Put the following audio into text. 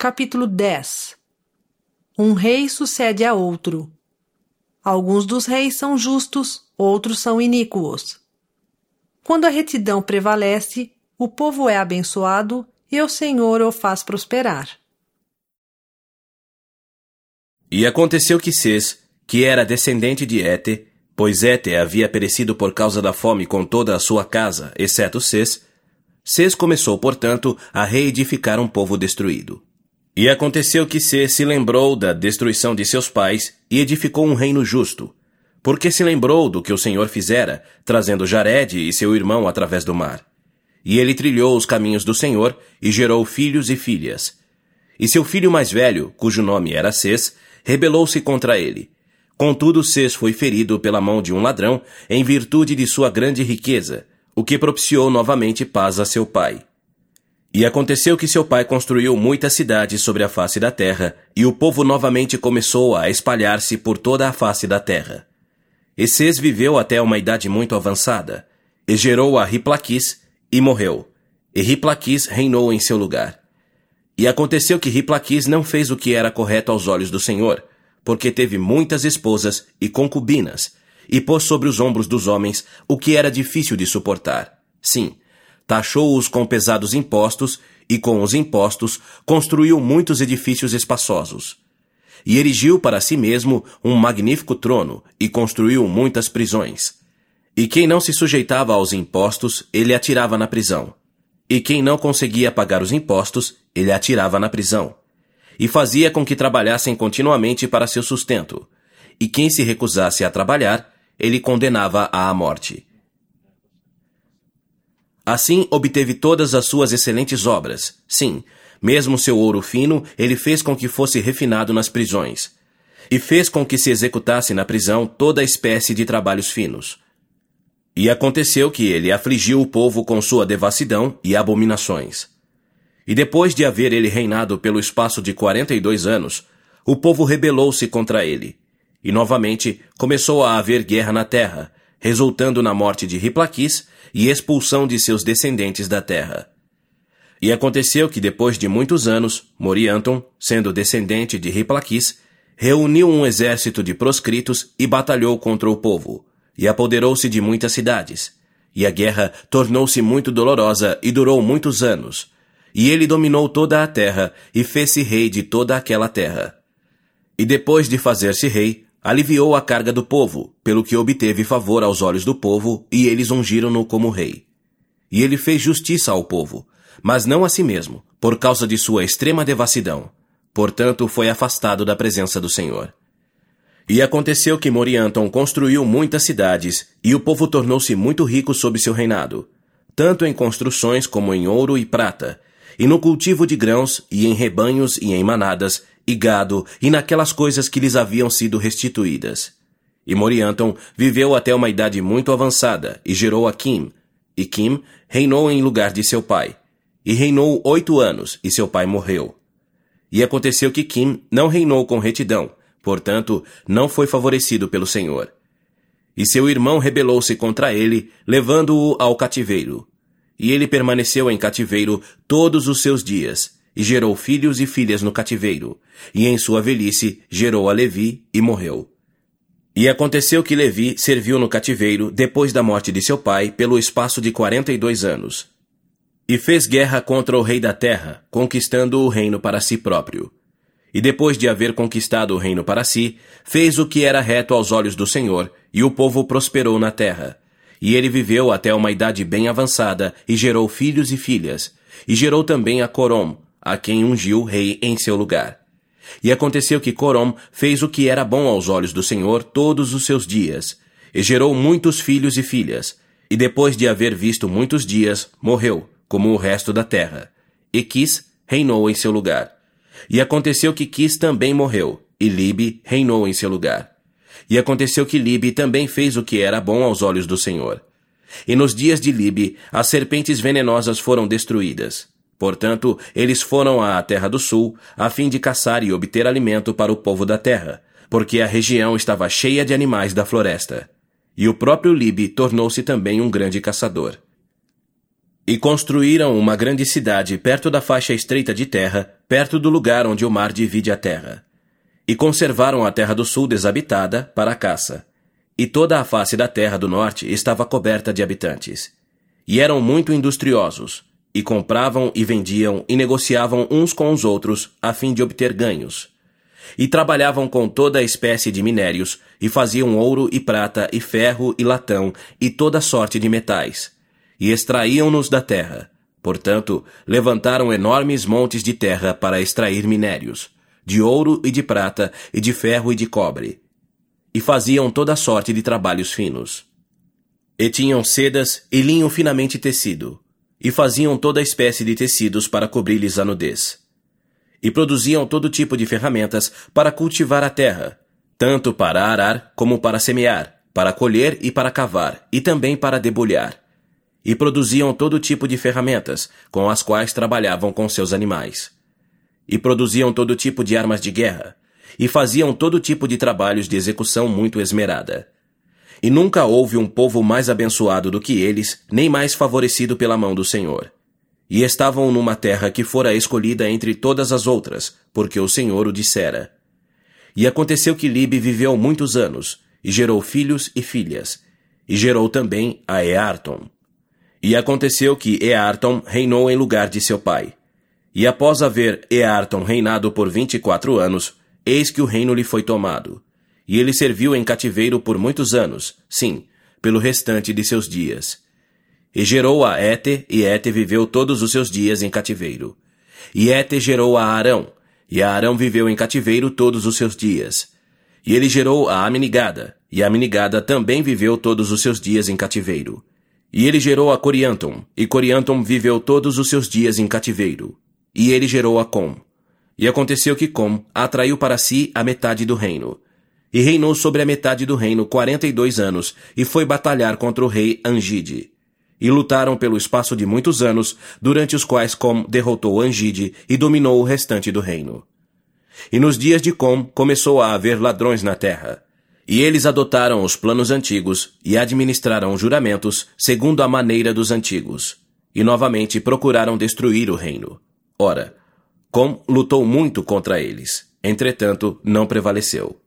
Capítulo 10 Um rei sucede a outro. Alguns dos reis são justos, outros são iníquos. Quando a retidão prevalece, o povo é abençoado e o Senhor o faz prosperar. E aconteceu que Cês, que era descendente de Ete, pois Ete havia perecido por causa da fome com toda a sua casa, exceto Cês, Cês começou, portanto, a reedificar um povo destruído. E aconteceu que Cê se lembrou da destruição de seus pais e edificou um reino justo, porque se lembrou do que o Senhor fizera, trazendo Jared e seu irmão através do mar. E ele trilhou os caminhos do Senhor e gerou filhos e filhas. E seu filho mais velho, cujo nome era Cês, rebelou-se contra ele. Contudo, Cês foi ferido pela mão de um ladrão em virtude de sua grande riqueza, o que propiciou novamente paz a seu pai. E aconteceu que seu pai construiu muitas cidades sobre a face da terra, e o povo novamente começou a espalhar-se por toda a face da terra. Esses viveu até uma idade muito avançada, e gerou a Riplaquis, e morreu. E Riplaquis reinou em seu lugar. E aconteceu que Riplaquis não fez o que era correto aos olhos do Senhor, porque teve muitas esposas e concubinas, e pôs sobre os ombros dos homens o que era difícil de suportar. Sim, taxou-os com pesados impostos, e com os impostos construiu muitos edifícios espaçosos. E erigiu para si mesmo um magnífico trono, e construiu muitas prisões. E quem não se sujeitava aos impostos, ele atirava na prisão. E quem não conseguia pagar os impostos, ele atirava na prisão. E fazia com que trabalhassem continuamente para seu sustento. E quem se recusasse a trabalhar, ele condenava à morte. Assim obteve todas as suas excelentes obras. Sim, mesmo seu ouro fino, ele fez com que fosse refinado nas prisões. E fez com que se executasse na prisão toda espécie de trabalhos finos. E aconteceu que ele afligiu o povo com sua devassidão e abominações. E depois de haver ele reinado pelo espaço de quarenta e dois anos, o povo rebelou-se contra ele. E novamente começou a haver guerra na terra, resultando na morte de Riplaquis e expulsão de seus descendentes da terra. E aconteceu que depois de muitos anos, Morianton, sendo descendente de Riplaquis, reuniu um exército de proscritos e batalhou contra o povo, e apoderou-se de muitas cidades. E a guerra tornou-se muito dolorosa e durou muitos anos. E ele dominou toda a terra e fez-se rei de toda aquela terra. E depois de fazer-se rei, aliviou a carga do povo, pelo que obteve favor aos olhos do povo, e eles ungiram-no como rei. E ele fez justiça ao povo, mas não a si mesmo, por causa de sua extrema devassidão. Portanto, foi afastado da presença do Senhor. E aconteceu que Morianton construiu muitas cidades, e o povo tornou-se muito rico sob seu reinado, tanto em construções como em ouro e prata, e no cultivo de grãos, e em rebanhos e em manadas, e gado, e naquelas coisas que lhes haviam sido restituídas. E Morianton viveu até uma idade muito avançada, e gerou a Kim. E Kim reinou em lugar de seu pai. E reinou oito anos, e seu pai morreu. E aconteceu que Kim não reinou com retidão, portanto, não foi favorecido pelo Senhor. E seu irmão rebelou-se contra ele, levando-o ao cativeiro. E ele permaneceu em cativeiro todos os seus dias, e gerou filhos e filhas no cativeiro, e em sua velhice gerou a Levi e morreu. E aconteceu que Levi serviu no cativeiro depois da morte de seu pai pelo espaço de quarenta e dois anos. E fez guerra contra o rei da terra, conquistando o reino para si próprio. E depois de haver conquistado o reino para si, fez o que era reto aos olhos do Senhor, e o povo prosperou na terra. E ele viveu até uma idade bem avançada, e gerou filhos e filhas, e gerou também a Corom, a quem ungiu rei em seu lugar. E aconteceu que Corom fez o que era bom aos olhos do Senhor todos os seus dias, e gerou muitos filhos e filhas, e depois de haver visto muitos dias, morreu, como o resto da terra. E Quis reinou em seu lugar. E aconteceu que Quis também morreu, e Libe reinou em seu lugar. E aconteceu que Libe também fez o que era bom aos olhos do Senhor. E nos dias de Libe, as serpentes venenosas foram destruídas. Portanto, eles foram à terra do sul, a fim de caçar e obter alimento para o povo da terra, porque a região estava cheia de animais da floresta. E o próprio Libe tornou-se também um grande caçador. E construíram uma grande cidade perto da faixa estreita de terra, perto do lugar onde o mar divide a terra. E conservaram a terra do sul desabitada para a caça. E toda a face da terra do norte estava coberta de habitantes. E eram muito industriosos, e compravam e vendiam e negociavam uns com os outros a fim de obter ganhos. E trabalhavam com toda a espécie de minérios, e faziam ouro e prata e ferro e latão e toda sorte de metais e extraíam-nos da terra. Portanto, levantaram enormes montes de terra para extrair minérios, de ouro e de prata, e de ferro e de cobre. E faziam toda sorte de trabalhos finos. E tinham sedas e linho finamente tecido, e faziam toda espécie de tecidos para cobrir-lhes a nudez. E produziam todo tipo de ferramentas para cultivar a terra, tanto para arar como para semear, para colher e para cavar, e também para debulhar e produziam todo tipo de ferramentas, com as quais trabalhavam com seus animais. E produziam todo tipo de armas de guerra, e faziam todo tipo de trabalhos de execução muito esmerada. E nunca houve um povo mais abençoado do que eles, nem mais favorecido pela mão do Senhor. E estavam numa terra que fora escolhida entre todas as outras, porque o Senhor o dissera. E aconteceu que Libe viveu muitos anos, e gerou filhos e filhas, e gerou também a Earton. E aconteceu que Earton reinou em lugar de seu pai. E após haver Earton reinado por vinte e quatro anos, eis que o reino lhe foi tomado. E ele serviu em cativeiro por muitos anos, sim, pelo restante de seus dias. E gerou a Ete, e Ete viveu todos os seus dias em cativeiro. E Ete gerou a Arão, e Arão viveu em cativeiro todos os seus dias. E ele gerou a Aminigada, e a Aminigada também viveu todos os seus dias em cativeiro. E ele gerou a Corianton, e Corianton viveu todos os seus dias em cativeiro. E ele gerou a Com. E aconteceu que Com atraiu para si a metade do reino. E reinou sobre a metade do reino quarenta e dois anos, e foi batalhar contra o rei Angide. E lutaram pelo espaço de muitos anos, durante os quais Com derrotou Angide e dominou o restante do reino. E nos dias de Com começou a haver ladrões na terra. E eles adotaram os planos antigos e administraram juramentos segundo a maneira dos antigos, e novamente procuraram destruir o reino. Ora, Com lutou muito contra eles, entretanto não prevaleceu.